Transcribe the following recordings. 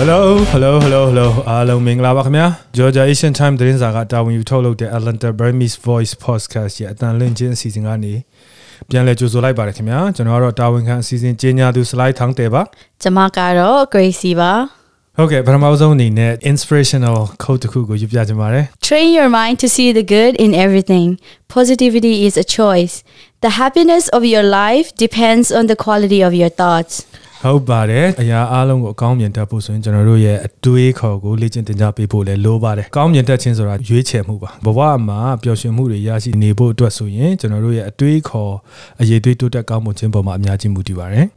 Hello Hello Hello Hello အားလုံးမင်္ဂလာပါခင်ဗျာ Georgia Asian Time သတင်းစာကတာဝန်ယူထုတ်လုပ်တဲ့ Atlanta Burmese Voice Podcast ရဲ့အတန်လွင့်ချင်းအစီအစဉ်ကနေပြန်လည်ကြိုဆိုလိုက်ပါတယ်ခင်ဗျာကျွန်တော်ကတော့တာဝန်ခံအစီအစဉ်ကြီးညာသူ slide ထောင်းတယ်ပါ ကျမကတော့ Gracie ပါ ဟုတ်ကဲ့ပထမဆုံးအနေနဲ့ inspirational quote တစ်ခုကိုယူပြချင်ပါတယ် Train your mind to see the good in everything. Positivity is a choice. The happiness of your life depends on the quality of your thoughts. ဟုတ်ပါတယ်အရာအားလုံးကိုအကောင်းမြင်တတ်ဖို့ဆိုရင်ကျွန်တော်တို့ရဲ့အတွေးခေါ်ကိုလေ့ကျင့်သင်ကြားပေးဖို့လည်းလိုပါတယ်အကောင်းမြင်တတ်ခြင်းဆိုတာရွေးချယ်မှုပါဘဝမှာပျော်ရွှင်မှုတွေရရှိနေဖို့အတွက်ဆိုရင်ကျွန်တော်တို့ရဲ့အတွေးခေါ်အရေးသွေးတိုးတက်ကောင်းမွန်ခြင်းပေါ်မှာအများကြီးမူတည်ပါတယ်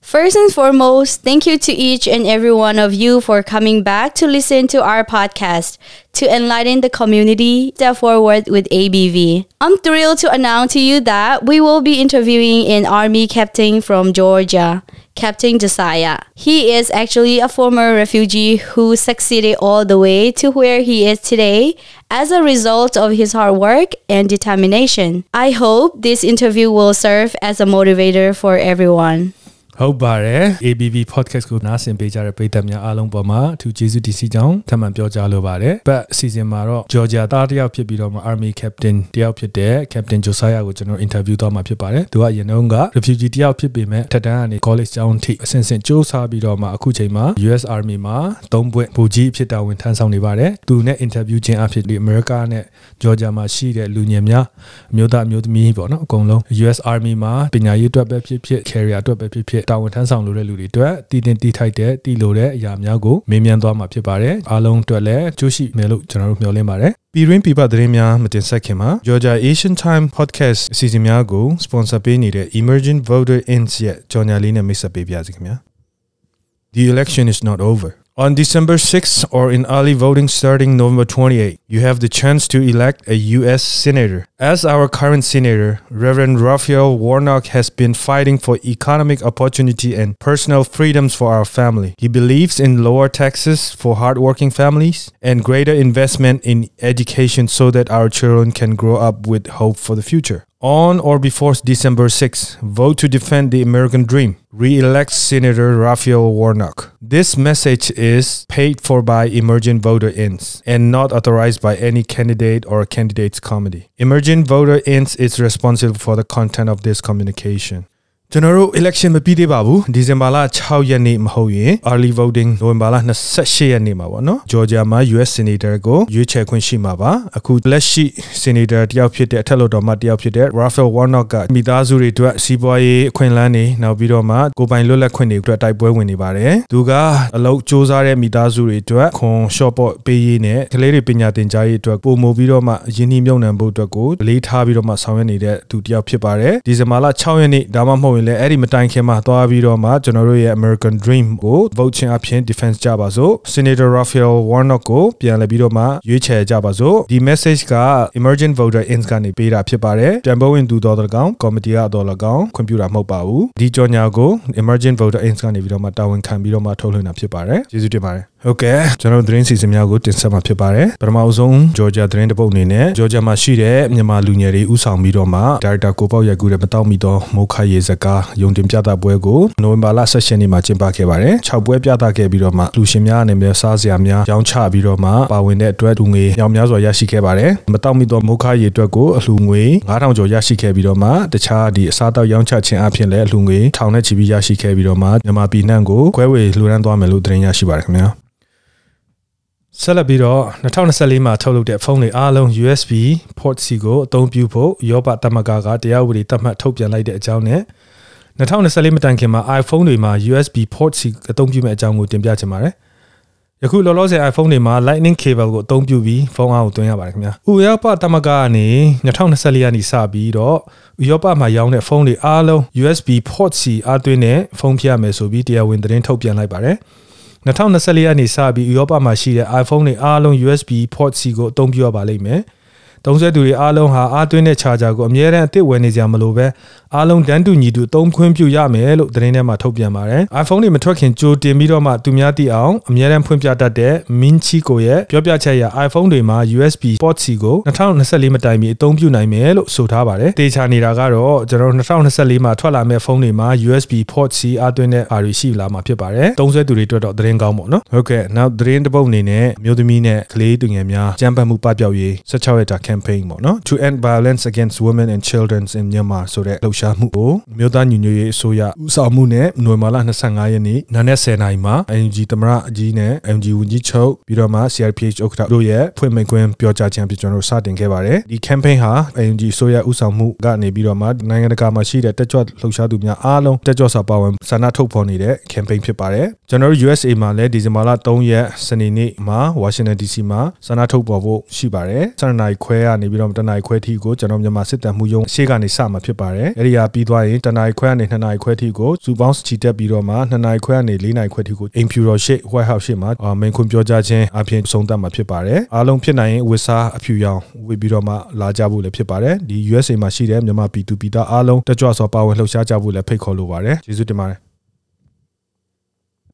First and foremost, thank you to each and every one of you for coming back to listen to our podcast to enlighten the community step forward with ABV. I'm thrilled to announce to you that we will be interviewing an army captain from Georgia, Captain Josiah. He is actually a former refugee who succeeded all the way to where he is today as a result of his hard work and determination. I hope this interview will serve as a motivator for everyone. ဟုတ်ပါတယ် ABB podcast ကိုနားဆင်ပေးကြတဲ့ပရိသတ်များအားလုံးပေါ်မှာအထူးကျေးဇူးတင်စီကြောင်းထပ်မံပြောကြားလိုပါတယ်။ but အစီအစဉ်မှာတော့ Georgia သားတစ်ယောက်ဖြစ်ပြီးတော့မှ Army Captain တစ်ယောက်ဖြစ်တဲ့ Captain Josiah ကိုကျွန်တော် interview သွားမှာဖြစ်ပါတယ်။သူကရင်တုန်းက refugee တစ်ယောက်ဖြစ်ပေမဲ့ထက်တန်းကနေ college ကျောင်းထိအဆင့်ဆင့်စ조사ပြီးတော့မှအခုချိန်မှာ US Army မှာသုံးပွင့်ဘူကြီးအဖြစ်တာဝန်ထမ်းဆောင်နေပါတယ်။သူနဲ့ interview ခြင်းအဖြစ်ဒီ America နဲ့ Georgia မှာရှိတဲ့လူငယ်များအမျိုးသားအမျိုးသမီးပေါ့နော်အကုန်လုံး US Army မှာပညာရေးအတွက်ပဲဖြစ်ဖြစ် career အတွက်ပဲဖြစ်ဖြစ်တာဝန်ထမ်းဆောင်လိုတဲ့လူတွေအတွက်တည်တင်တည်ထိုက်တဲ့တည်လိုတဲ့အရာများကိုမေးမြန်းသွားမှာဖြစ်ပါတယ်အားလုံးအတွက်လည်းကြိုးရှိမယ်လို့ကျွန်တော်တို့မျှော်လင့်ပါတယ်ပြည်တွင်းပြည်ပသတင်းများမတင်ဆက်ခင်မှာ Georgia Asian Time Podcast အစီအစဉ်များကို sponsor ပေးနေတဲ့ Emerging Voter Inc ရဲ့ကြော်ညာလေးနဲ့မိတ်ဆက်ပေးပါရစေခင်ဗျာ The election is not over. On December 6th or in early voting starting November 28, you have the chance to elect a U.S. Senator. As our current Senator, Reverend Raphael Warnock has been fighting for economic opportunity and personal freedoms for our family. He believes in lower taxes for hardworking families and greater investment in education so that our children can grow up with hope for the future. On or before December 6, vote to defend the American dream. Re-elect Senator Raphael Warnock. This message is paid for by Emergent Voter Inc. and not authorized by any candidate or candidate's committee. Emergent Voter Inc. is responsible for the content of this communication. ကျွန်တော်တို့ election မပြီးသေးပါဘူးဒီဇင်ဘာလ6ရက်နေ့မဟုတ်ရင် early voting နိုဝင်ဘာလ28ရက်နေ့မှာပေါ့နော် Georgia မှာ US Senator ကိုရွေးချယ်ခွင့်ရှိမှာပါအခုလက်ရှိ Senator တယောက်ဖြစ်တဲ့အထက်လွှတ်တော်မှတယောက်ဖြစ်တဲ့ Raphael Warnock ကမိသားစုတွေအတွက်စီးပွားရေးအခွင့်အလမ်းတွေနောက်ပြီးတော့မှကိုယ်ပိုင်လွတ်လပ်ခွင့်တွေအတွက်တိုက်ပွဲဝင်နေပါတယ်သူကအလုပ်စ조사တဲ့မိသားစုတွေအတွက်ခွန် short ပေါ့ပေးရေးနဲ့ကလေးတွေပညာသင်ကြားရေးအတွက်ပုံမို့ပြီးတော့မှယင်းနှီးမြုပ်နှံဖို့အတွက်ကိုအလေးထားပြီးတော့မှဆောင်ရွက်နေတဲ့သူတယောက်ဖြစ်ပါတယ်ဒီဇင်ဘာလ6ရက်နေ့ဒါမှမဟုတ်ရင်လည်းအဲ့ဒီမတိုင်ခင်မှာသွားပြီးတော့မှကျွန်တော်တို့ရဲ့ American Dream ကို vote ချင်းအဖြစ် defense ကြပါစို့ Senator Raphael Warnock ကိုပြန်လည်ပြီးတော့မှရွေးချယ်ကြပါစို့ဒီ message က Emergent Voter Inc ကနေပေးတာဖြစ်ပါတယ်ပြန်ပေါ်ဝင်သူတော်တော်ကောင် committee ကတော့လည်းကောင်းခွင့်ပြုတာမဟုတ်ပါဘူးဒီကြော်ညာကို Emergent Voter Inc ကနေပြီးတော့မှတာဝန်ခံပြီးတော့မှထုတ်လွှင့်တာဖြစ်ပါတယ်ကျေးဇူးတင်ပါတယ်ဟုတ်ကဲ့ကျွန်တော်တို့သတင်းစီစဉ်များကိုတင်ဆက်မှာဖြစ်ပါတယ်ပထမအဆုံး Georgia သတင်းတစ်ပုဒ်အနေနဲ့ Georgia မှာရှိတဲ့မြန်မာလူငယ်တွေဥဆောင်ပြီးတော့မှ Director ကိုပေါက်ရိုက်ကူးတဲ့မတောက်မီသောမိုးခရေစကားယုံတင်ပြသပွဲကိုနိုဝင်ဘာလ16ရက်နေ့မှာကျင်းပခဲ့ပါတယ်6ပွဲပြသခဲ့ပြီးတော့မှလူရှင်များအနေနဲ့စားစရာများရောင်းချပြီးတော့မှပါဝင်တဲ့အတွက်လူငွေရောင်များစွာရရှိခဲ့ပါတယ်မတောက်မီသောမိုးခရေအတွက်ကိုအလှငွေ9000ကျော်ရရှိခဲ့ပြီးတော့မှတခြားဒီအစားတောက်ရောင်းချခြင်းအပြင်လည်းအလှငွေထောင်နဲ့ချီပြီးရရှိခဲ့ပြီးတော့မှမြန်မာပြည်နှံ့ကိုခွဲဝေလှူဒန်းသွားမယ်လို့သတင်းရရှိပါတယ်ခင်ဗျာ ဆက်လက်ပြီးတော့2024မှာထုတ်လုပ်တဲ့ဖုန်းတွေအားလုံး USB port C ကိုအသုံးပြုဖို့ရောပသမဂ္ဂကတရားဥပဒေသတ်မှတ်ထုတ်ပြန်လိုက်တဲ့အကြောင်းနဲ့2024မတိုင်ခင်မှာ iPhone တွေမှာ USB port C အသုံးပြုမဲ့အကြောင်းကိုတင်ပြချင်ပါတယ်။ယခုလောလောဆယ် iPhone တွေမှာ Lightning cable ကိုအသုံးပြုပြီးဖုန်းအားကိုသွင်းရပါတယ်ခင်ဗျာ။ဥရောပသမဂ္ဂကနေ2024ရာနေစပြီးတော့ဥရောပမှာရောင်းတဲ့ဖုန်းတွေအားလုံး USB port C အားသွင်းတဲ့ဖုန်းဖြစ်ရမယ်ဆိုပြီးတရားဝင်သတင်းထုတ်ပြန်လိုက်ပါတယ်။ 2024ရက်နေ့စပြီးဥရောပမှာရှိတဲ့ iPhone တွေအားလုံး USB port C ကိုအသုံးပြုရပါလိမ့်မယ်သုံးဆွဲသူတွေအားလုံးဟာအားသွင်းတဲ့ charger ကိုအမြဲတမ်းအသစ်ဝယ်နေကြမလို့ပဲ အားလုံးတန်းတူညီတူသုံးခွင့်ပြုရမယ်လို့သတင်းထဲမှာထုတ်ပြန်ပါတယ်။ iPhone တွေမထွက်ခင်ကြိုတင်ပြီးတော့မှသူများသိအောင်အမြဲတမ်းဖွင့်ပြတတ်တဲ့ Minchico ရဲ့ပြောပြချက်အရ iPhone တွေမှာ USB port C ကို2024မတိုင်မီအသုံးပြုနိုင်မယ်လို့ဆိုထားပါတယ်။တေချာနေတာကတော့ကျွန်တော်တို့2024မှာထွက်လာမဲ့ဖုန်းတွေမှာ USB port C အားသွင်းတဲ့အားတွေရှိလာမှာဖြစ်ပါတယ်။သုံးဆွဲသူတွေအတွက်တော့သတင်းကောင်းပေါ့နော်။ဟုတ်ကဲ့နောက်သတင်းတစ်ပုဒ်အနေနဲ့မျိုးသမီးနဲ့ကလေးသူငယ်များကြမ်းပတ်မှုပပျောက်ရေး16ရက်တာ campaign ပေါ့နော် To end violence against women and children in Myanmar ဆိုတဲ့လှုပ်ရှားမှုကိုမြို့သားညီညွတ်ရေးအစိုးရဦးဆောင်မှုနဲ့နိုဝင်ဘာလ25ရက်နေ့နာနဲ့10နာရီမှာ NUG သမရအကြီးနဲ့ NUG ဝန်ကြီးချုပ်ပြီးတော့မှ CRPH ဥက္ကဋ္ဌတို့ရဲ့ဖွင့်မိန့်ခွန်းပြောကြားခြင်းဖြစ်ကျွန်တော်တို့စတင်ခဲ့ပါတယ်ဒီ campaign ဟာ NUG အစိုးရဦးဆောင်မှုကနေပြီးတော့မှနိုင်ငံတကာမှာရှိတဲ့တက်ကြွလှုပ်ရှားသူများအားလုံးတက်ကြွစွာပါဝင်ဆန္ဒထုတ်ဖော်နေတဲ့ campaign ဖြစ်ပါတယ်ကျွန်တော်တို့ USA မှာလည်းဒီဇင်ဘာလ3ရက်စနေနေ့မှာ Washington DC မှာဆန္ဒထုတ်ဖော်ဖို့ရှိပါတယ်စနေနိုင်ခွဲကနေပြီးတော့တနင်္လာခွဲထိကိုကျွန်တော်မြန်မာစစ်တပ်မှုရုံးရှေ့ကနေစမှာဖြစ်ပါတယ်အဲ့ဒီဟာပြီးသွားရင်တနင်္လာခွဲကနေ2နာရီခွဲထိကိုစူပေါင်းချီတက်ပြီးတော့မှ2နာရီခွဲကနေ4နာရီခွဲထိကိုအိမ်ဖြူတော်ရှေ့ White House ရှေ့မှာမင်းခွန်းပြောကြားခြင်းအပြင်ဆုံးသက်မှာဖြစ်ပါတယ်အားလုံးဖြစ်နိုင်ရင်ဝစ်စားအဖြူရောင်ဝစ်ပြီးတော့မှလာကြဖို့လည်းဖြစ်ပါတယ်ဒီ USA မှာရှိတဲ့မြန်မာပြည်သူပြည်သားအားလုံးတက်ကြွစွာပါဝင်လှုပ်ရှားကြဖို့လည်းဖိတ်ခေါ်လိုပါတယ်ကျေးဇူးတင်ပါတယ်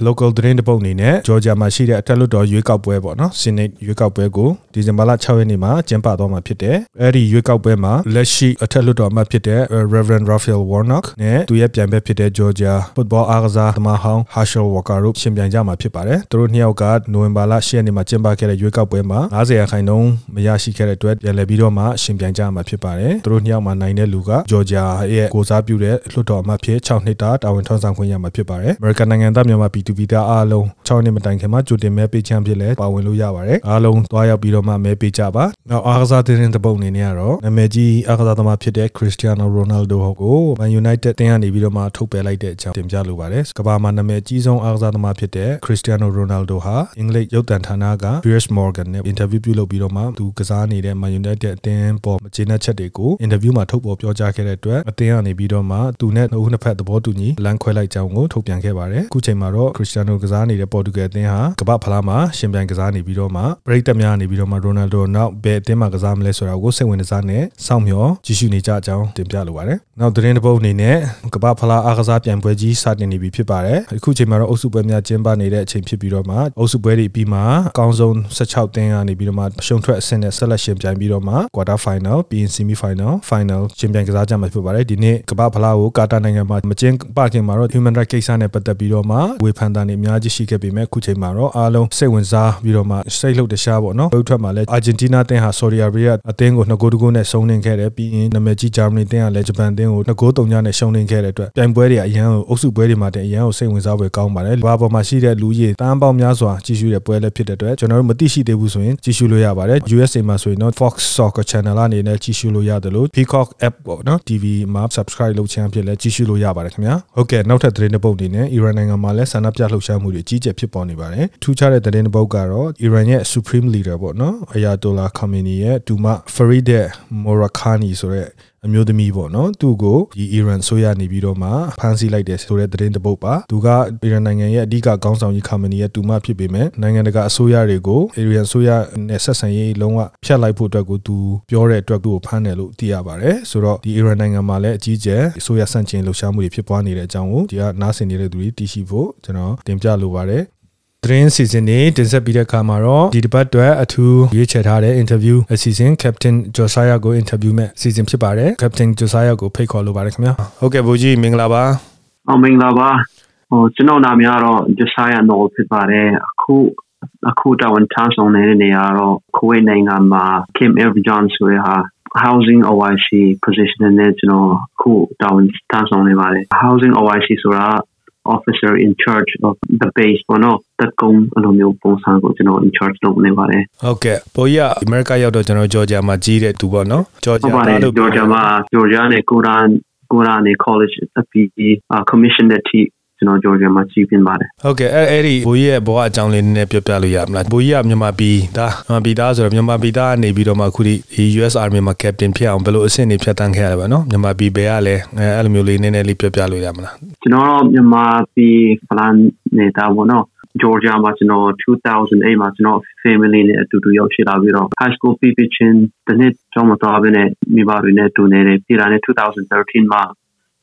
local သတင်းတပုတ်အနေနဲ့ဂျော်ဂျီယာမှာရှိတဲ့အထက်လွှတ်တော်ရွေးကောက်ပွဲပေါ့နော် Senate ရွေးကောက်ပွဲကိုဒီဇင်ဘာလ6ရက်နေ့မှာကျင်းပသွားမှာဖြစ်တယ်။အဲဒီရွေးကောက်ပွဲမှာလက်ရှိအထက်လွှတ်တော်အမတ်ဖြစ်တဲ့ Reverend Raphael Warnock နဲ့သူရဲ့ပြိုင်ဘက်ဖြစ်တဲ့ Georgia Football အားကစားသမားဟောင်း Herschel Walker တို့ရှင်ပြိုင်ကြမှာဖြစ်ပါတယ်။သူတို့နှစ်ယောက်ကနိုဝင်ဘာလ10ရက်နေ့မှာကျင်းပခဲ့တဲ့ရွေးကောက်ပွဲမှာ90ရာခိုင်နှုန်းမရရှိခဲ့တဲ့အတွက်ပြန်လည်ပြီးတော့မှရှင်ပြိုင်ကြမှာဖြစ်ပါတယ်။သူတို့နှစ်ယောက်မှာနိုင်တဲ့လူက Georgia ရဲ့ကိုစားပြုတဲ့လွှတ်တော်အမတ်ဖြစ်6နှစ်တာတာဝန်ထမ်းဆောင်ခွင့်ရမှာဖြစ်ပါတယ်။ American နိုင်ငံသားမြန်မာပြည်သူပြည်သားအားလုံး6နှစ်မတိုင်ခင်မှာကြိုတင်မဲပေးချမ်းဖြစ်လဲပါဝင်လို့ရပါတယ်အားလုံးသွားရောက်ပြီးတော့မှမဲပေးကြပါနောက်အားကစားသတင်းတစ်ပုဒ်အနေနဲ့ကတော့နာမည်ကြီးအားကစားသမားဖြစ်တဲ့ Cristiano Ronaldo ကို Man United တင်းကနေပြီးတော့မှထုတ်ပယ်လိုက်တဲ့အကြောင်းတင်ပြလိုပါတယ်ကမ္ဘာမှာနာမည်ကြီးဆုံးအားကစားသမားဖြစ်တဲ့ Cristiano Ronaldo ဟာအင်္ဂလိပ်ရုပ်သံဌာနက Piers Morgan နဲ့ interview ပြုလုပ်ပြီးတော့မှသူကစားနေတဲ့ Man United အသင်းပေါ်မကျေနပ်ချက်တွေကို interview မှာထုတ်ပေါ်ပြောကြားခဲ့တဲ့အတွက်အသင်းကနေပြီးတော့မှသူနဲ့နှုတ်နှစ်ဖက်သဘောတူညီလမ်းခွဲလိုက်ကြောင်းကိုထုတ်ပြန်ခဲ့ပါတယ်အခုချိန်မှာတော့ Cristiano ကစားနေတဲ့ပေါ်တူဂယ်အသင်းဟာကမ္ဘာဖလားမှာရှင်ပြိုင်ကစားနေပြီးတော့မှပရိသတ်များနေပြီးတော့မှရိုနယ်ဒိုနောက်ဘယ်အသင်းမှာကစားမလဲဆိုတာကိုစိတ်ဝင်စားနဲ့စောင့်မျှော်ကြည့်ရှုနေကြအကြောင်းတင်ပြလိုပါတယ်။နောက်သတင်းတစ်ပုဒ်အနေနဲ့ကမ္ဘာဖလားအားကစားပြိုင်ပွဲကြီးစတင်နေပြီဖြစ်ပါတယ်။အခုချိန်မှာတော့အုပ်စုပွဲများကျင်းပနေတဲ့အချိန်ဖြစ်ပြီးတော့မှအုပ်စုပွဲတွေပြီးမှအကောင်းဆုံး16သင်းကနေပြီးတော့မှရှုံထွက်အဆင့်နဲ့ဆက်လက်ရှင်ပြိုင်ပြီးတော့မှ quarter final ပြီးရင် semi final final ရှင်ပြိုင်ကစားကြမှာဖြစ်ပါတယ်။ဒီနေ့ကမ္ဘာဖလားကိုကာတာနိုင်ငံမှာမကျင်းပခင်မှာတော့ human rights ကိစ္စနဲ့ပတ်သက်ပြီးတော့မှဝေဖန်တာတွေအများကြီးရှိခဲ့ပေမဲ့အခုချိန်မှာတော့အားလုံးစိတ်ဝင်စားပြီးတော့မှစိတ်လှုပ်တရှားပေါ့နော်ဘုတ်ထွက်မှာလည်းအာဂျင်တီးနားတင်းဟာဆော်ဒီအာရေဗျအသင်းကိုနှစ်ဂိုးတဂိုးနဲ့ရှုံးနေခဲ့တယ်ပြီးရင်နာမည်ကြီးဂျာမနီတင်းကလည်းဂျပန်တင်းကိုနှစ်ဂိုးတုံညနဲ့ရှုံးနေခဲ့တဲ့အတွက်ပြိုင်ပွဲတွေအရန်ကိုအုပ်စုပွဲတွေမှာတည်းအရန်ကိုစိတ်ဝင်စားပွဲကောင်းပါတယ်ဘာပေါ်မှာရှိတဲ့လူကြီးတန်းပေါင်းများစွာကြည့်ရှုတဲ့ပွဲလည်းဖြစ်တဲ့အတွက်ကျွန်တော်တို့မသိရှိသေးဘူးဆိုရင်ကြည့်ရှုလို့ရပါတယ် USA မှာဆိုရင်တော့ Fox Soccer Channel အနေနဲ့ကြည့်ရှုလို့ရတယ်လို့ Peacock app ပေါ့နော် TV မှာ subscribe လုပ်ချင်ဖြစ်လဲကြည့်ရှုလို့ရပါတယ်ခင်ဗျာဟုတ်ကဲ့နောက်ထပ်သတင်းတစ်ပုဒ်အနေနဲ့ Iran နိုင်ငံမှာလည်းဆန္ဒပြလှုပ်ရှားမှုတွေကြီးကျယ်ဖြစ်ပေါ်နေပါတယ်ထူးခြားတဲ့သတင်းတစ်ပုဒ်ကတော့ Iran ရဲ့ Supreme Leader ပေါ့နော် Ayatollah Khamenei ရဲ့ဒူမ Farideh Morakhani ဆိုတဲ့ အမျိုးသမီးပေါ့နော်သူ့ကိုဒီ Iran ဆိုရနေပြီးတော့မှဖမ်းဆီးလိုက်တယ်ဆိုတဲ့သတင်းတစ်ပုဒ်ပါသူက Iran နိုင်ငံရဲ့အဓိကခေါင်းဆောင်ကြီး Khamenei ရဲ့တူမဖြစ်ပေမဲ့နိုင်ငံတကာအစိုးရတွေကို Iran ဆိုရနဲ့ဆက်ဆံရေးလုံးဝဖျက်လိုက်ဖို့အတွက်ကိုသူပြောတဲ့အတွက်သူ့ကိုဖမ်းတယ်လို့သိရပါတယ်ဆိုတော့ဒီ Iran နိုင်ငံမှာလည်းအကြီးကျယ်အစိုးရဆန့်ကျင်လှုပ်ရှားမှုတွေဖြစ်ပွားနေတဲ့အကြောင်းကိုဒီကနားဆင်နေတဲ့သူတွေသိရှိဖို့ကျွန်တော်တင်ပြလိုပါတယ် သတင်းစီစဉ်နေတင်ဆက်ပြီးတဲ့အခါမှာတော့ဒီတစ်ပတ်အတွက်အထူးရွေးချယ်ထားတဲ့ interview အစီအစဉ် Captain Josiah ကို interview မဲ့အစီအစဉ်ဖြစ်ပါတယ် Captain Josiah ကိုဖိတ်ခေါ်လိုပါတယ်ခင်ဗျာဟုတ်ကဲ့ဘူကြီးမင်္ဂလာပါအော်မင်္ဂလာပါဟိုကျွန်တော်နာမည်ကတော့ Josiah Noel ဖြစ်ပါတယ်အခုအခုတာဝန်ထမ်းဆောင်နေတဲ့နေရာတော့ Kuwait နိုင်ငံမှာ Kim Elvin John ဆိုတဲ့ဟာ housing OIC position နဲ့ကျွန်တော်အခုတာဝန်ထမ်းဆောင်နေပါတယ် housing OIC ဆိုတာ officer in charge of the base ပေါ့နော်တက်ကုန်းအလိုမျိုးပုံစံကိုကျွန်တော် in charge လုပ်နေပါတယ်ဟုတ်ကဲ့ဘိုးကြီးကအမေရိကရောက်တော့ကျွန်တော်ဂျော်ဂျီယာမှာကြီးတဲ့သူပေါ့နော်ဂျော်ဂျီဟုတ်ယာပါတယ်လို့ဂျော်ဂျီယာမှာဂျော်ဂျီယာနဲ့ကိုရန်ကိုရန်နဲ့ college အပီး commission တဲ့ team ကျွန်တော်ဂျော်ဂျီယာမှာကြီးပြပါတယ်ဟုတ်ကဲ့အဲ့အဲ့ဒီဘိုးကြီးရဲ့ဘဝအကြောင်းလေးနည်းနည်းပြောပြလို့ရမလားဘိုးကြီးကမြန်မာပြည်သားမြန်မာပြည်သားဆိုတော့မြန်မာပြည်သားကနေပြီးတော့မှအခုဒီ US Army မှာ captain ဖြစ်အောင်ဘယ်လိုအဆင့်တွေဖြတ်တန်းခဲ့ရလဲပါနော်မြန်မာပြည်ဘယ်ကလဲအဲအဲ့လိုမျိုးလေးနည်းနည်းလေးပြောပြလို့ရမလားကျွန်တော်တို့မြန်မာပြည်ဖလန်နေတာပေါ့နော် Georgia မှာကျွန်တော်2008မှာကျွန်တော် family နဲ့အတူတူရောက်ရှိလာပြီးတော့ high school ပြီးပြီးချင်းတနစ်ကျောင်းမှာသွားပြီးနဲ့မိဘတွေနဲ့တူနေတယ်ပြည်လာနဲ့2013မှာ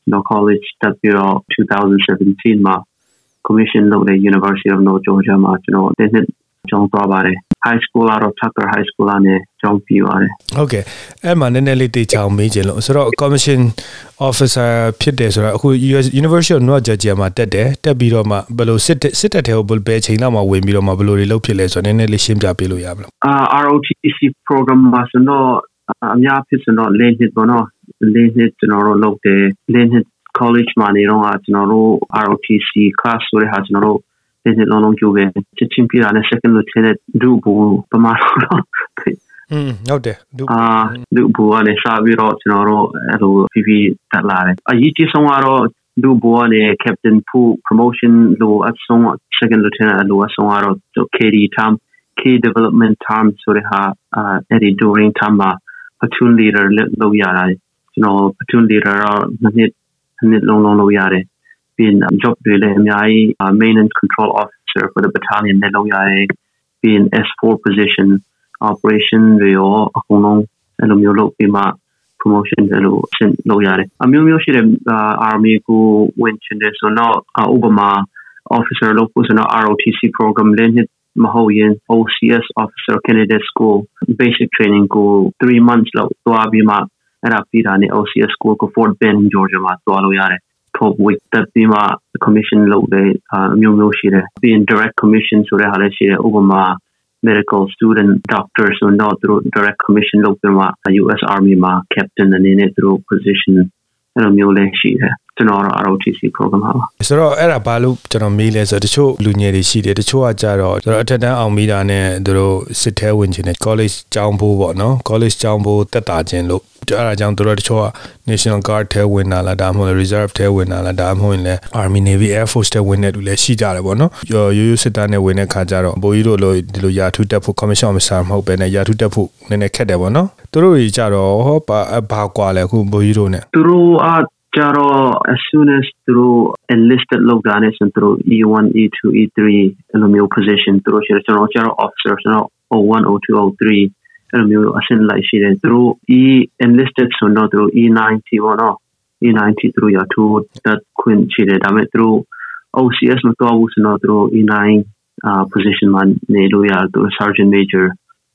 ကျွန်တော် college တက်ပြီးတော့2017မှာ commission လုပ်တဲ့ University of North Georgia မှာကျွန်တော်တနစ်ကျောင်းသွားပါတယ် high school ကတော့ Tucker High School နဲ့ကျောင်းပြီးပါတယ်ဟုတ်ကဲ့အဲ့မှာနည်းနည်းလေးတေချအောင်မေးချင်လို့ဆိုတော့ commission officer ဖြစ်တယ်ဆိုတော့အခု US University of North Georgia မှာတက်တယ်တက်ပြီးတော့မှဘယ်လိုစစ်စစ်တက်တဲ့ဟိုဘယ်ချိန်လောက်မှဝင်ပြီးတော့မှဘယ်လိုတွေလုပ်ဖြစ်လဲဆိုတော့နည်းနည်းလေးရှင်းပြပေးလို့ရမလား uh, ROTC program မှာဆိုတော့အများဖြစ်ဆိုတော့လေးနှစ်ပေါ့နော် လေးနှစ်ကျွန်တော်တို့လုပ်တယ်လေးနှစ် college မှာနေတော့ကျွန်တော်တို့ ROTC class ဆိုတဲ့ဟာကျွန်တော်တို့လေးနှစ်လုံးလုံးကြိုးပဲချက်ချင်းပြတာနဲ့ second lieutenant ဒုဘူပမာတော့อืมဟုတ်တယ်ဒုအာဒုဘူကနေစပြီးတော့ကျွန်တော်တို့အဲ့လို PV တက်လာတယ်အရေးကြီးဆုံးကတော့ဒုဘူကနေ captain ဖူ promotion လို့အဆုံး second lieutenant လို့အဆုံးကတော့ KD term key development term ဆိုတဲ့ဟာအဲ့ဒီ during term မှာ platoon leader လုပ်ရတာ ကျွန်တော် platoon leader တော့နှစ်နှစ်လုံးလုံးလုပ်ရတယ်ပြီး job တွေလည်းအများကြီး main and control officer for the battalion နဲ့လုပ်ရတယ်ပြီး S4 position operation တွေရောအကုန်လုံးအဲ့လိုမျိုးလုပ်ပြီးမှ promotion တွေလို့ဆင့်လုပ်ရတယ်အမျိုးမျိုးရှိတဲ့ army ကိုဝင်ချင်တယ်ဆိုတော့ဥပမာ officer လုပ်ဖို့ဆိုတော့ ROTC program လည်းနှစ်မဟုတ်ရင် OCS officer candidate school basic training ကို3 months လောက်သွားပြီးမှ အဲ့ဒါပြီးတာနဲ့ OCS school ကို Fort Bend Georgia မှာသွားလို့ရတယ် top week တက်ပြီးမှ commission လုပ်တဲ့အမျိုးမျိုးရှိတယ်ပြီးရင် direct commission ဆိုတဲ့ဟာလည်းရှိတယ်ဥပမာ medical student doctor so not through direct commission လုပ်ပြီးမှ US Army မှာ captain အနေနဲ့သူတို့ position အဲ့လိုမျိုးလည်းရှိတယ်ကျွန်တော်တော့ ROTC program ပါဆိုတော့အဲ့ဒါဘာလို့ကျွန်တော်မေးလဲဆိုတော့တချို့လူငယ်တွေရှိတယ်တချို့ကကြတော့ကျွန်တော်အထက်တန်းအောင်မိတာနဲ့သူတို့စစ်ထဲဝင်ခြင်းနဲ့ college ကျောင်းဖို့ပေါ့နော် college ကျောင်းဖို့တက်တာခြင်းလို့ အဲ့ဒါကြောင့်သူတို့တချို့က National Guard ထဲဝင်လာလားဒါမှမဟုတ် Reserve ထဲဝင်လာလားဒါမှမဟုတ်လည်း Army Navy Air Force ထဲဝင်တဲ့လူလည်းရှိကြတယ်ပေါ့နော်ရိုးရိုးစစ်သားနဲ့ဝင်တဲ့ခါကျတော့ဘိုးကြီးတို့လိုဒီလိုယာထူးတက်ဖို့ Commission Officer မဟုတ်ပဲနဲ့ယာထူးတက်ဖို့နည်းနည်းခက်တယ်ပေါ့နော်သူတို့တွေကြတော့ဟောဘာကွာလဲအခုဘိုးကြီးတို့ ਨੇ သူတို့အကြတော့ as soon as သူတို့ enlisted လောက်တာနဲ့ဆိုသူတို့ E1 E2 E3 အဲ့လိုမျိုး position သူတို့ရှိတယ်ကျွန်တော်ကျတော့ officer ကျွန်တော် O1 O2 O3 အဲ့လိုမျိုးအဆင့်လိုက်ရှိတယ်သူတို့ E enlisted ဆိုတော့သူတို့ E90 ပေါ့နော် E90 သူတို့ရထိုးတက်ခွင့်ရှိတယ်ဒါပေမဲ့သူတို့ OCS မတော်ဘူးဆိုတော့သူတို့ E9 uh, position မှာနေလို့ရသူ sergeant major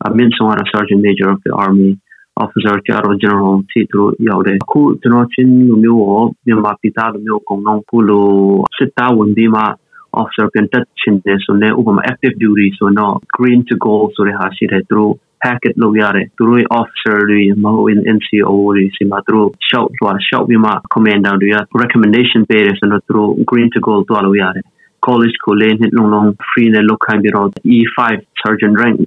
အမြင့်ဆုံးက sergeant major of the army officer ကျတော့ general ထိသူတို့ရောက်တယ်အခုကျွန်တော်ချင်းလူမျိုးရောမြန်မာပြည်သားလူမျိုးအကုန်လုံးခုလိုစစ်သားဝင်ပြီးမှ officer ပြန်တက်ချင်တယ်ဆိုတော့ဥပမာ active duty ဆိုတော့ green to goal ဆိုတဲ့ဟာရှိတယ်သူတို့ packet လုပ်ရတယ်သူတို့ officer တွေမဟုတ် NCO တွေစီမှာသူတို့ shout သွား shout ပြီးမှ commander တွေက recommendation ပေးတယ်ဆိုတော့သူတို့ green to goal သွားလို့ရတယ် college ကိုလည်းနှစ်လုံးလုံး free နဲ့လုပ်ခိုင်းပြီးတော့ E5 sergeant rank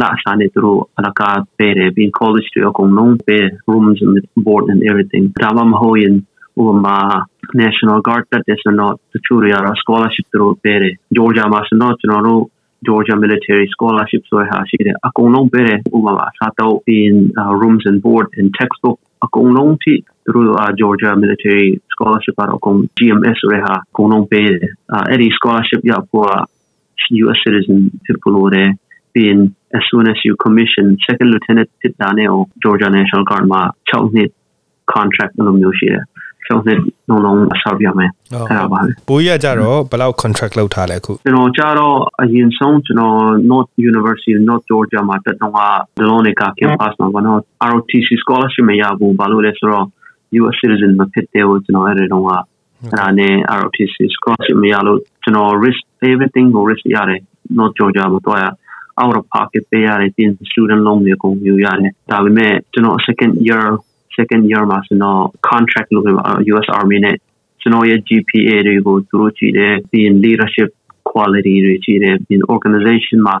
လာစားနေသူတို့အလကားပေးတယ်ပြီး college တွေအကုန်လုံးပေး rooms and board and everything ဒါမှမဟုတ်ရင် ဥပမာ national guard တက်တဲ့ဆိုတော့တချို့တွေကတော့ scholarship သူတို့ပေးတယ် Georgia မှာဆိုတော့ကျွန်တော်တို့ Georgia military scholarship ဆိုဟာရှိတယ်အကုန်လုံးပေးတယ်ဥပမာစားတော့ in uh, rooms and board and textbook အကုန်လုံးထိသူတို့ Georgia military scholarship ကတော့အကုန် GMS ဆိုတဲ့ဟာအကုန်လုံးပေးတယ်အဲ့ဒီ scholarship ရဖို့ US citizen ဖြစ်ဖို့လို့တယ် being as soon as you commission second lieutenant ဖြစ်တာနဲ့ Georgia National Guard မှာ6နှစ် contract လို့မျိုးရှိတယ် 6နှစ်လုံးလုံးအဆောက်ရမယ်အဲ့ဒါပါပဲဘိုးကြီးကကြတော့ဘယ်လောက် contract လောက်ထားလဲအခုကျွန်တော်ကြတော့အရင်ဆုံးကျွန်တော် North University North Georgia မှာတက်တော့ကဒလုံးနေက campus မှာဘာလို့ ROTC scholarship မရဘူးဘာလို့လဲဆိုတော့ US citizen မဖြစ်တဲ့ကျွန်တော်အဲ့ဒီတော့ကအဲ့ဒါနဲ့ ROTC scholarship မရလို့ကျွန်တော် risk everything ကို risk ရတယ် North Georgia မှာတော့ out of pocket ပေးရတယ်ပြင် student loan တွေကုန်ယူရတယ်ဒါပေမဲ့ကျွန်တော် second year second year မှာကျွန်တော် contract လုပ်ပြီး US Army နဲ့ကျွန်တော်ရဲ့ GPA တွေကိုသူတို့ကြည့်တယ်ပြီး leadership quality တွေကြည့်တယ်ပြီး organization မှာ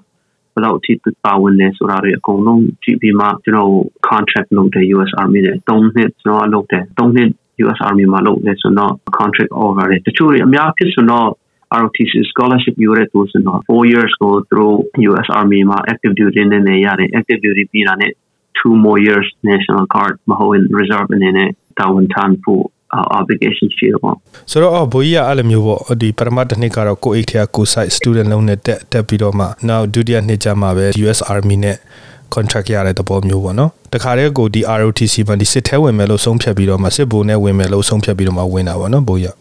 ဘယ်လောက်အထိပါဝင်လဲဆိုတာတွေအကုန်လုံးကြည့်ပြီးမှကျွန်တော် contract လုပ်တယ် US Army နဲ့3နှစ်ကျွန်တော်လုပ်တယ်3နှစ် US Army မှာလုပ်တယ်ဆိုတော့ contract over တယ်တချို့တွေအများဖြစ်ဆိုတော့ ROTC scholarship ယူရတဲ့ဆိုတော့4 years ကိုသူတို့ US Army မှာ active duty နဲ့နေရတယ် active duty ပြီးတာနဲ့ two more years national guard မဟုတ် reserve အနေနဲ့တာဝန်ထမ်းဖို့ obligation ရှိတယ်ပေါ့ဆိုတော့အော်ဘိုးကြီးကအဲ့လိုမျိုးပေါ့ဒီပထမတစ်နှစ်ကတော့ကိုအိတ်ထဲကကို site student လုံးနဲ့တက်တက်ပြီးတော့မှနောက်ဒုတိယနှစ်ကျမှပဲ US Army နဲ့ contract ရတဲ့သဘောမျိုးပေါ့နော်တခါတည်းကိုဒီ ROTC မှာဒီစစ်ထဲဝင်မယ်လို့ဆုံးဖြတ်ပြီးတော့မှစစ်ဘိုးနဲ့ဝင်မယ်လို့ဆုံးဖြတ်ပြီးတော့မှဝင်တာပေါ့နော်ဘိုးကြီး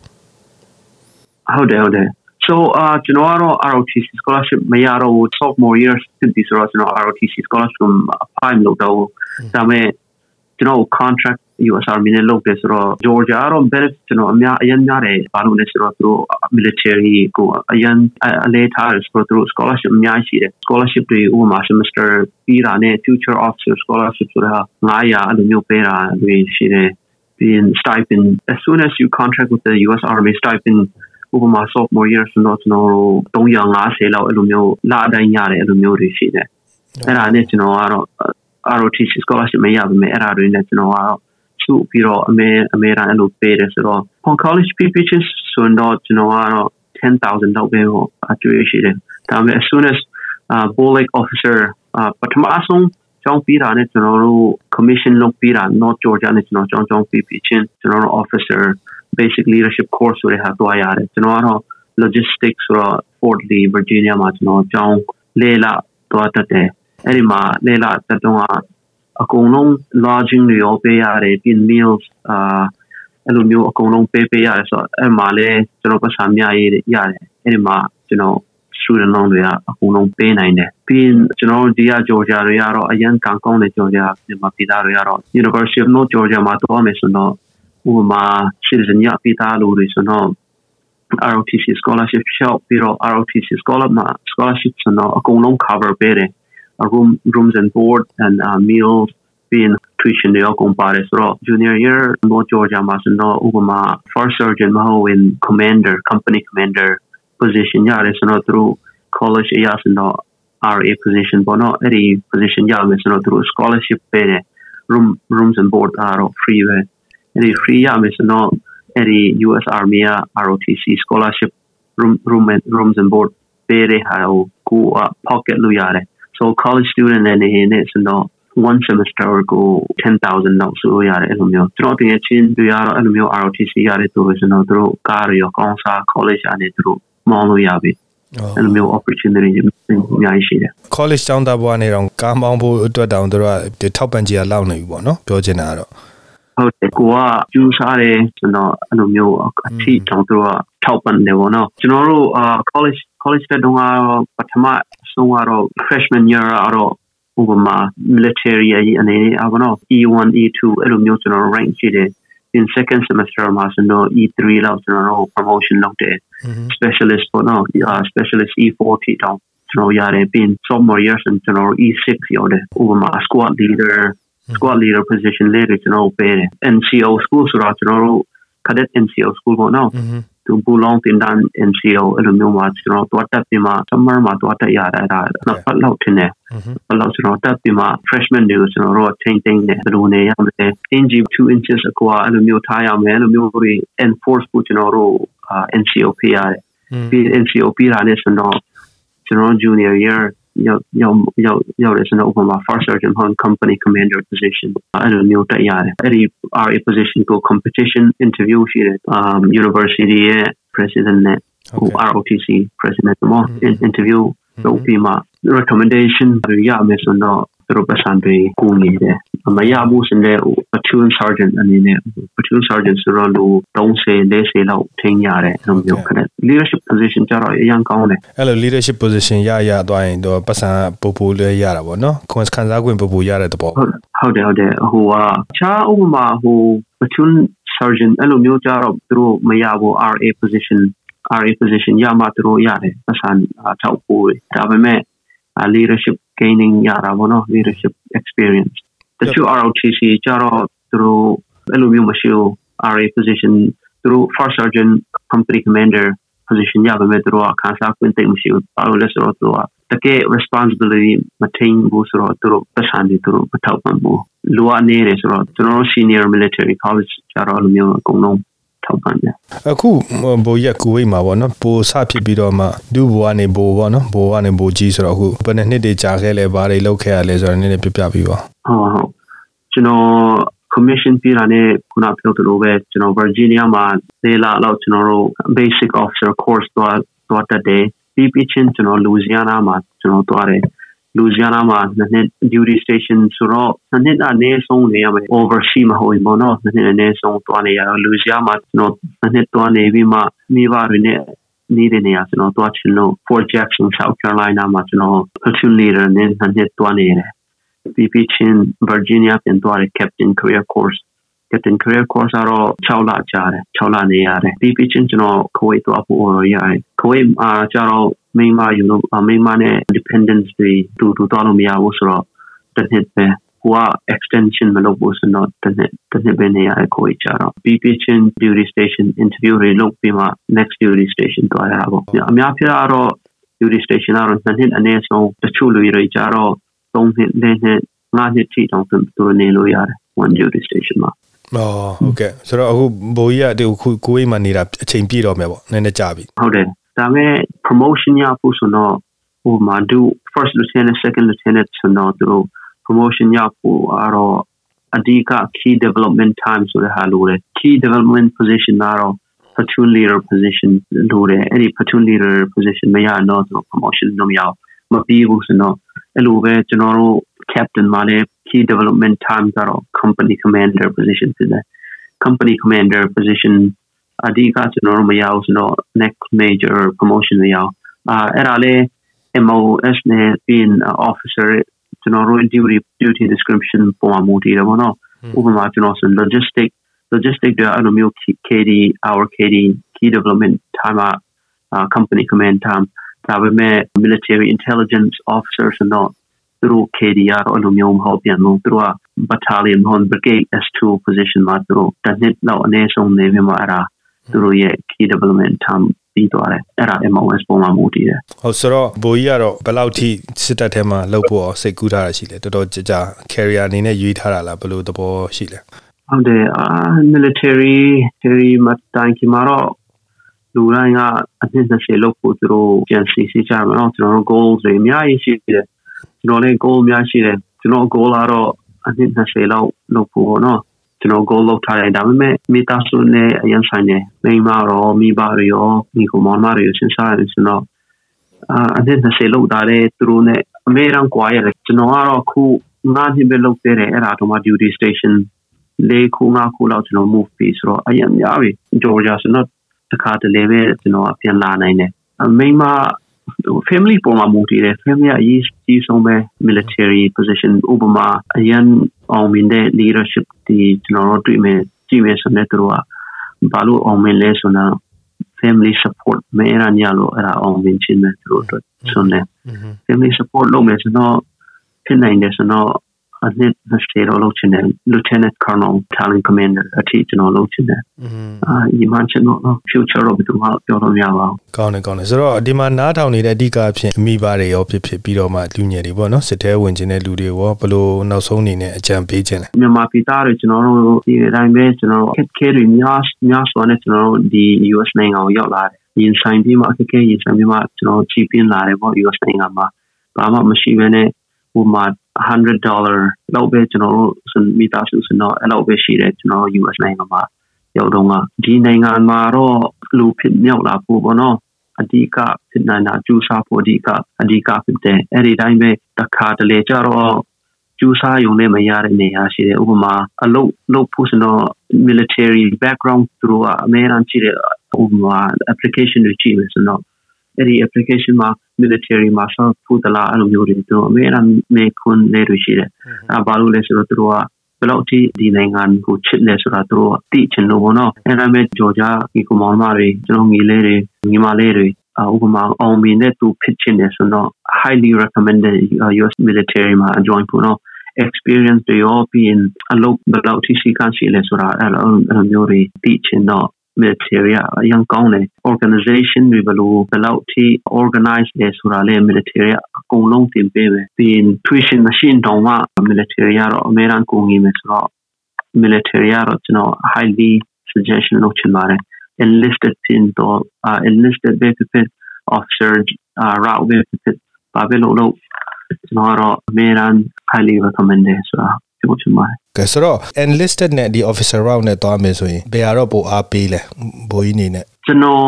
ဟုတ်တယ်ဟုတ်တယ် so အာကျွန်တော်ကတော့ ROTC scholarship မရတော့ဘူး sophomore year ဖြစ်ပြီးဆိုတော့ကျွန်တော် ROTC scholarship apply လုပ်တော့ဒါပေမဲ့ကျွန်တော် contract US Army နဲ့လုပ်တယ်ဆိုတော့ Georgia ကတော့ benefit ကျွန်တော်အများအရင်များတယ်ဘာလို့လဲဆိုတော့သူတို့ military ကိုအရင်အလဲထားတယ်ဆိုတော့သူတို့ scholarship အများကြီးရှိတယ် scholarship တွေဥပမာ semester ပြီးတာနဲ့ future officer scholarship ဆိုတာ900အဲ့လိုမျိုးပေးတာတွေရှိတယ်ပြီးရင် stipend as soon as you contract with the US Army stipend ဥပမာ sophomore year ဆိုတော့ကျွန်တော်တို့350လောက်အဲ့လိုမျိုးလအတိုင်းရတယ်အဲ့လိုမျိုးတွေရှိတယ်အဲ့ဒါနဲ့ကျွန်တော်ကတော့ ROTC scholarship မရပါမယ်အဲ့ဒါတွေနဲ့ကျွန်တော်ကတော့စုပြီးတော့အမေအမေရန်အဲ့လိုပေးတယ်ဆိုတော့ on college PPHs ဆိုတော့ကျွန်တော်ကတော့10000လောက်ပဲဟိုအကျွေးရှိတယ်ဒါပေမဲ့ as soon as uh bullet officer ပထမဆုံးကျောင်းပြီးတာနဲ့ကျွန်တော်တို့ commission လုပ်ပြီးတာ North Georgia နဲ့ကျွန်တော်ကျောင်းကျောင်းပြီးပြီးချင်းကျွန်တော်တို့ officer basic leadership course ဆိုတဲ့ဟာတွားရတယ်ကျွန်တော်ကတော့ logistics ဆိုတော့ Fort Lee Virginia မှာကျွန်တော်ကျောင်းလေးလတွားတတ်တယ်အဲ့ဒီမှာလေးလတက်တော့အကုန်လုံး lodging တွေရောပေးရတယ်ပြီး meals အာအဲ့လိုမျိုးအကုန်လုံးပေးပေးရတယ်ဆိုတော့အဲ့မှာလည်းကျွန်တော်ပတ်စံများရေးရတယ်အဲ့ဒီမှာကျွန်တော် student loan တွေကအကုန်လုံးပေးနိုင်တယ်ပြီးရင်ကျွန်တော်တို့ဒီက Georgia တွေကတော့အရင်ကံကောင်းတဲ့ Georgia မြန်မာပြည်သားတွေကတော့ University of North Georgia မှာတွားမယ်ဆိုတော့ ဥပမာ citizen ရပြည်သားလူတွေဆိုတော့ ROTC scholarship ရှောက်ပြီးတော့ ROTC scholarship မှာ scholarship ဆိုတော့အကုန်လုံး cover ပေးတယ် room rooms and board and uh, meals being tuition တွေအကုန်ပါတယ်ဆိုတော့ junior year North Georgia မှာဆိုတော့ဥပမာ first sergeant မဟုတ်ရင် commander company commander position ရတယ်ဆိုတော့သူတို့ college အရာဆိုတော့ RA position ပေါ့နော်အဲ့ဒီ position ရမယ်ဆိုတော့သူတို့ scholarship ပေးတယ် room rooms and board ကတော့ free ပဲ အဲ့ဒီ free ရမယ်ဆိုတော့အဲ့ဒီ US Army က ROTC scholarship room room and rooms and board ပေးတဲ့ဟာကိုကို pocket လို့ရတယ် so college student အနေနဲ့ဆိုတော့ one semester ကို10000လောက်ဆိုရတယ်အဲ့လိုမျိုးကျွန်တော်တကယ်ချင်းတွေကတော့အဲ့လိုမျိုး ROTC ရတဲ့သူတွေဆိုတော့သူတို့ကားတွေရောကောင်းစား college အနေနဲ့သူတို့မောင်းလို့ရပြီအဲ့လိုမျိုး opportunity တွေအများကြီးရှိတယ် college ကျောင်းသားဘွားနေတော့ကားမောင်းဖို့အတွက်တောင်သူတို့ကထောက်ပံ့ကြီးကလောက်နေပြီပေါ့နော်ပြောချင်တာကတော့ ဟုတ်တယ်ကိုကကျူးစားတယ်ကျွန်တော်အဲ့လိုမျိုးအထီတောင်သူကထောက်ပံ့တယ်ပေါ့နော်ကျွန်တော်တို့အာ college college တက်တော့ပထမဆုံးကတော့ freshman year ကတော့ဥပမာ military အရေးအနေနဲ့အဘနော် E1 E2 အဲ့လိုမျိုးကျွန်တော် rank ရှိတယ် in second semester မှာဆိုတော့ E3 လောက်ကျွန်တော်တို့ promotion လုပ်တယ် specialist ပေါ့နော် specialist E40 တောင်ကျွန်တော်ရတယ်ပြီး sophomore year ဆိုကျွန်တော် E6 ရောက်တယ်ဥပမာ squad leader squad leader position လေးတွေကျွန်တော်ပေးတယ် NCO school ဆိုတော့ကျွန်တော်တို့ cadet NCO school ပေါ့နော်သူဘူလောင်းတင်တန်း NCO အဲ့လိုမျိုးမှာကျွန်တော်တွားတက်ပြီးမှ summer မှာတွားတက်ရတာဒါနောက်ပတ်လောက်ထင်တယ်ပတ်လောက်ကျွန်တော်တက်ပြီးမှ freshman တွေကိုကျွန်တော်တို့ချိန်တိန်တယ်ဘယ်လိုနေရမလဲ NG 2 inches အကွာအဲ့လိုမျိုးထားရမယ်အဲ့လိုမျိုးတွေ enforce ဖို့ကျွန်တော်တို့ NCO ပေးရတယ်ပြီး NCO ပေးတာနဲ့ဆိုတော့ကျွန်တော် junior year ရောက်ရောက်ရောက်ရောက်ရစနဥပမာ first sergeant on company commander position အဲ့လိုမျိုးတက်ရတယ်အဲ့ဒီ RA position ကို competition interview ရှိတယ် um university ရဲ့ president နဲ့ ROTC president မော interview လုပ်ပြီးမှ recommendation ရမယ်ဆိုတော့ သူတို့ပတ်စံတွေကိုနေတယ်မရဘူးစတဲ့ platoon sergeant အနေနဲ့ platoon sergeant ဆိုတော့လူ30 40လောက်ထင်းရတယ်အဲ့လိုမျိုးခက် leadership position ကြတော့အရင်ကောင်းတယ်အဲ့လို leadership position ရရသွားရင်တော့ပတ်စံပူပူလေးရတာပေါ့နော်ခွန်ခံစား권ပူပူရတဲ့သဘောဟုတ်တယ်ဟုတ်တယ်ဟိုကချားဥပမာဟို platoon sergeant အဲ့လိုမျိုးကြတော့သူတို့မရဘူး RA position RA position ရမှသူတို့ရတယ်ပတ်စံထောက်ပို့ဒါပေမဲ့ leadership gaining ရတာပေါ့နော် leadership experience တချို့ ROTC ကြတော့သူတို့အဲ့လိုမျိုးမရှိဘူး RA position သူတို့ first sergeant company commander position ရပါမယ်သူတို့အခန်းစားခွင့်တိတ်မရှိဘူးဘာလို့လဲဆိုတော့သူကတကယ် responsibility မထိန်ဘူးဆိုတော့သူတို့ပတ်စံတွေသူတို့မထောက်ပံ့ဘူးလိုအပ်နေတယ်ဆိုတော့ကျွန်တော် senior military college ကြတော့အဲ့လိုမျိုးအကုန်လုံး ထောက်ပံ့တယ်အခုဘိုးရက်ကူဝိတ်မှာပေါ့နော်ပိုစဖြစ်ပြီးတော့မှဒူဘိုကနေဘိုပေါ့နော်ဘိုကနေဘိုကြီးဆိုတော့အခုဘယ်နှစ်နှစ်တွေကြာခဲ့လဲဘာတွေလုပ်ခဲ့ရလဲဆိုတော့နည်းနည်းပြပြပြီးပါဟုတ်ဟုတ်ကျွန်တော် commission ပြတာနဲ့ခုနပြောသလိုပဲကျွန်တော် Virginia မှာလေလာတော့ကျွန်တော်တို့ basic officer course တော့တော့တက်တယ်ပြီးပြီးချင်းကျွန်တော် Louisiana မှာကျွန်တော်သွားတယ် Louisiana မှာနှစ် duty station ဆိုတော့နှစ်အနေဆုံးနေရမယ် oversee မဟုတ်ဘူးနော်နှစ်အနေဆုံးသွားနေရတော့ Louisiana မှာကျွန်တော်နှစ်သွားနေပြီးမှမိဘတွေနဲ့နေတဲ့နေရာကျွန်တော်သွားချင်လို့ Fort Jackson South Carolina မှာကျွန်တော် platoon leader နဲ့နှစ်သွားနေတယ်ပြီးပြီးချင်း Virginia ပြန်သွားတယ် Captain Career Course Captain Career Course တော့6လကြာတယ်6လနေရတယ်ပြီးပြီးချင်းကျွန်တော် Kuwait သွားဖို့ရတယ် Kuwait အားကျတော့မိမယူလို့မိမနဲ့ dependence တွေတူတူသွားလို့မရဘူးဆိုတော့တစ်နှစ်ပဲဟိုက extension မလုပ်ဘူးဆိုတော့တစ်နှစ်တစ်နှစ်ပဲနေရတယ်ကိုကြတော့ပြီးပြီးချင်း duty station interview တွေလုပ်ပြီးမှ next duty station သွားရတာပေါ့အများပြတော့ duty station ကတော့နှစ်နှစ်အနည်းဆုံးတချို့လူတွေကြတော့3နှစ်4နှစ်5နှစ်ထိတောင်သူတို့နေလို့ရတယ် one duty station မှာ အော်ဟုတ်ကဲ့ဆိုတော့အခုဘိုးကြီးကဒီခုကိုယ်အိမ်မှာနေတာအချိန်ပြည့်တော့မယ်ပေါ့နည်းနည်းကြာပြီဟုတ်တယ်ဒါပေမဲ့ promotion ရဖို့ဆိုတော့ဟိုမှာ do first lieutenant second lieutenant ဆိုတော့သူတို့ promotion ရဖို့အားတော့အဓိက key development time ဆိုတဲ့ဟာလိုတယ် key development position ကတော့ platoon leader position လိုတယ်အဲ့ဒီ platoon leader position မရတော့သူ promotion လုပ်မရမပြီးဘူးဆိုတော့အဲ့လိုပဲကျွန်တော်တို့ captain မှာလည်း key development time ကတော့ company commander position ဖြစ်တယ် company commander position အဓိကကျွန်တော်တို့မရဘူးဆိုတော့ next major promotion မရအောင်အာအဲ့ဒါလေး MOS နဲ့ being officer ကျွန်တော်တို့ duty duty description ပေါ်မှာမူတည်တယ်ပေါ့နော်ဥပမာကျွန်တော်ဆို logistic logistic တွေအဲ့လိုမျိုး KD our KD key development time uh, company command time ဒါပေမဲ့ military intelligence officers တော့ သူတို့ KDR အဲ့လိုမျိုးမဟုတ်ပြန်လို့သူတို့က battalion ဟွန် brigade S2 position မှာသူတို့တစ်နှစ်လောက်အနည်းဆုံးနေပြီးမှအဲ့ဒါသူတို့ရဲ့ key development time ပြီးသွားတယ်အဲ့ဒါ MOS ပုံမှာမူတည်တယ်ဟုတ်ဆိုတော့ဘိုးကြီးကတော့ဘယ်လောက်ထိစစ်တပ်ထဲမှာလှုပ်ဖို့စိတ်ကူးထားတာရှိလဲတော်တော်ကြာကြာ carrier အနေနဲ့ရွေးထားတာလားဘယ်လိုသဘောရှိလဲဟုတ်တယ်အာ military military မှာတိုင်းကမှာတော့လူတိုင်းကအနှစ်20လောက်ဖို့သူတို့ပြန်စီစီကြမှာနော်ကျွန်တော်တို့ goals တွေအများကြီးရှိတယ် ကျွန်တော်လည်း goal အများရှိတယ်ကျွန်တော် goal ကတော့အနှစ်20လောက်လုပ်ဖို့နော်ကျွန်တော် goal လောက်ထားတယ်ဒါပေမဲ့မိသားစုနဲ့အရင်ဆိုင်နေမိမရောမိဘတွေရောမိကိုမောင်မတွေရောစဉ်းစားရတယ်ဆိုတော့အာအနှစ်20လောက်တာလေသူတို့နဲ့အမေရန်ကွာရတယ်ကျွန်တော်ကတော့ခုငါးနှစ်ပဲလုပ်သေးတယ်အဲ့ဒါတော့မှ duty station လေးခုငါးခုလောက်ကျွန်တော် move ပြီးဆိုတော့အရင်များပြီ Georgia ဆိုတော့တခါတလေပဲကျွန်တော်ပြန်လာနိုင်တယ်မိမ family ပေါ်မှာမူတည်တယ် family အရေးကြီးဆုံးပဲ military position ဥပမာအရင်အောင်မြင်တဲ့ leadership ဒီကျွန်တော်တို့တွေ့မယ်ကြည့်မယ်ဆိုတော့သူတို့ကဘာလို့အောင်မြင်လဲဆိုတော့ family support မဲရညာလို့အဲ့ဒါအောင်မြင်ခြင်းပဲသူတို့အတွက်ဆိုနေ family support လုပ်မယ်ဆိုတော့ဖြစ်နိုင်တယ်ဆိုတော့ အနှစ်20တော့လုပ်ချင်တယ် lieutenant colonel talent commander အထိကျွန်တော်လုပ်ချင်တယ်အာဒီမှကျွန်တော် future တော့ဘယ်သူမှပြောလို့မရပါဘူးကောင်းတယ်ကောင်းတယ်ဆိုတော့ဒီမှာနားထောင်နေတဲ့အဓိကအဖြစ်မိဘတွေရောဖြစ်ဖြစ်ပြီးတော့မှလူငယ်တွေပေါ့နော်စစ်တဲဝင်ခြင်းတဲ့လူတွေရောဘလို့နောက်ဆုံးအနေနဲ့အကြံပေးခြင်းလဲမြန်မာပြည်သားတွေကျွန်တော်တို့ဒီအတိုင်းပဲကျွန်တော်တို့အခက်ခဲတွေများများစွာနဲ့ကျွန်တော်တို့ဒီ US နိုင်ငံကိုရောက်လာတယ်ရင်ဆိုင်ပြီးမှအခက်ခဲရင်ဆိုင်ပြီးမှကျွန်တော်ချီးပင်းလာတယ်ပေါ့ US နိုင်ငံမှာဘာမှမရှိဘဲနဲ့ဟိုမှာ 100 dollar လောက်ပဲကျွန်တော်တို့မိသားစုစတော့အဲ့လောက်ပဲရှိတယ်ကျွန်တော် US နိုင်ငံမှာရောက်တော့ကဒီနိုင်ငံမှာတော့လူဖြစ်မြောက်လာဖို့ပေါ့နော်အဓိကဖြစ်နေတာကျူစာဖို့အဓိကအဓိကဖြစ်တဲ့အဲ့ဒီတိုင်းပဲတခါတလေကျတော့ကျူစာယုံနဲ့မရတဲ့နေရာရှိတယ်ဥပမာအလုပ်လုပ်ဖို့စတော့ military background သူတို့ကအများအားရှိတဲ့ဥပမာ application တွေကြည့်မယ်ဆိုတော့ အဲ့ဒီ application မှာ military မှာဆောက်ဖို့တလားအဲ့လိုမျိုးတွေသူတို့အမေအမေခွန်းနေလို့ရှိတယ်အဲဘာလို့လဲဆိုတော့သူတို့ကဘယ်လောက်ထိဒီနိုင်ငံကိုချစ်လဲဆိုတာသူတို့သိချင်လို့ပေါ့နော်အဲ့ဒါမဲ့ဂျော်ဂျာဒီကွန်မောင်မာတွေကျွန်တော်ငီလေးတွေညီမလေးတွေဥပမာအောင်မင်းနဲ့သူဖြစ်ချင်တယ်ဆိုတော့ highly recommended US military မှာ join ဖို့နော် experience တွေရောပြီးရင်အလုပ်ဘယ်လောက်ထိရှိကရှိလဲဆိုတာအဲ့လိုမျိုးတွေသိချင်တော့ military အရင်ကောင်းတယ် organization တွေဘယ်လိုဘယ်လောက်ထိ organize လဲဆိုတာလေ military အကုန်လုံးသင်ပေးမယ်ပြီးရင် tuition machine တောင်မှ military ကတော့အများအားကိုငြိမယ်ဆိုတော့ military ကတော့ကျွန်တော် highly suggestion လုပ်ချင်ပါတယ် enlisted ဖြစ်တော့ enlisted ပဲဖြစ်ဖြစ် officer route ပဲဖြစ်ဖြစ်ဘာပဲလို့လို့ကျွန်တော်ကတော့အများအား highly recommended ဆိုတာ ပြောချင်ပါတယ်ကဲဆိုတော့ enlisted နဲ့ဒီ officer route နဲ့သွားမယ်ဆိုရင်ဘယ်ဟာတော့ပိုအားပေးလဲဘိုးကြီးနေနဲ့ကျွန်တော်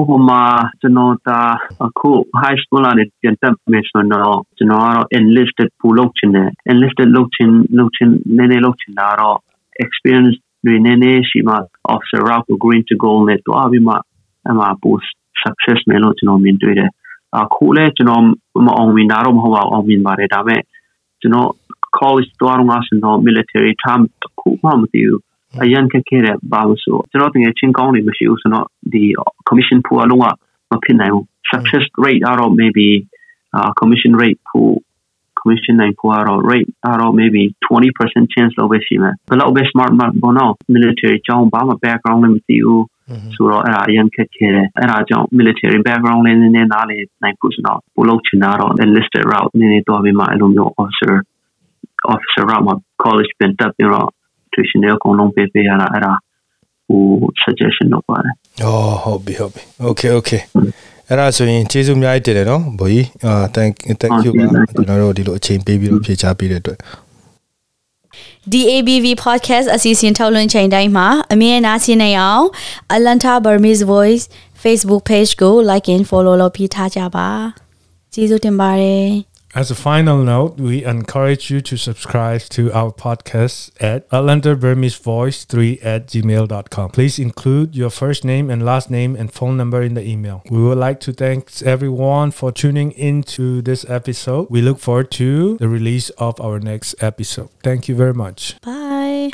ဥပမာကျွန်တော်ဒါအခု high school လာတဲ့ပြန်တက်မယ်ဆိုတော့ကျွန်တော်ကတော့ enlisted ပူလုပ်ချင်တယ် enlisted လုပ်ချင်လုပ်ချင်နည်းနည်းလုပ်ချင်တာတော့ experience တွေနည်းနည်းရှိမှ officer route ကို green to goal နဲ့တွားပြီးမှအမှ post success မယ်လို့ကျွန်တော်မြင်တွေ့တယ်အခုလဲကျွန်တော်မအောင်မြင်တာတော့မဟုတ်ပါဘူးအောင်မြင်ပါတယ်ဒါပေမဲ့ကျွန်တော် college တွားတော့ဆိုတော့ military time တခုမှမသိဘူးအရန်ခက်ခဲတဲ့ဘာလို့ဆိုကျွန်တော်တကယ်ချင်းကောင်းနေမရှိဘူးဆိုတော့ဒီ commission pool အလုံးကမဖြစ်နိုင်ဘူး success rate ကတော့ maybe uh, commission rate pool commission နိုင်ဖို့ကတော့ rate ကတော့ maybe 20% chance လောက်ပဲရှိမယ်ဘယ်လောက်ပဲ smart မဘောနော် military ကျောင်းဘာမှ background လည်းမသိဘူးဆိုတော့အဲ့ဒါအရင်ခက်ခဲတယ်အဲ့ဒါကြောင့် military background လည်းနည်းနည်းနားလေနိုင်ဖို့ဆိုတော့ပို့လို့ချင်တာတော့ enlisted route နည်းနည်းတော့ပြီးမှအဲ့လိုမျိုး officer officer route မှာ college ပြန်တက်ပြီးတော့ tuition တွေအကုန်လုံးပေးပေးရတာအဲ့ဒါဟို suggestion လုပ်ပါတယ်อ๋อဟုတ်ပြီဟုတ်ပြီ okay okay အဲ့ဒါဆိုရင်ကျေးဇူးအများကြီးတင်တယ်နော်ဘိုးကြီးအာ thank thank you ပါကျွန်တော်တို့ဒီလိုအချိန်ပေးပြီးတော့ဖြေချပေးတဲ့အတွက် DABV podcast အစီအစဉ်ထုတ်လွှင့်ချိန်တိုင်းမှာအမြဲနားဆင်နေအောင် Atlanta Burmese Voice Facebook page ကို like and follow လုပ်ပြီးထားကြပါကျေးဇူးတင်ပါတယ် As a final note, we encourage you to subscribe to our podcast at Atlanta Burmese Voice 3 at gmail.com. Please include your first name and last name and phone number in the email. We would like to thank everyone for tuning into this episode. We look forward to the release of our next episode. Thank you very much. bye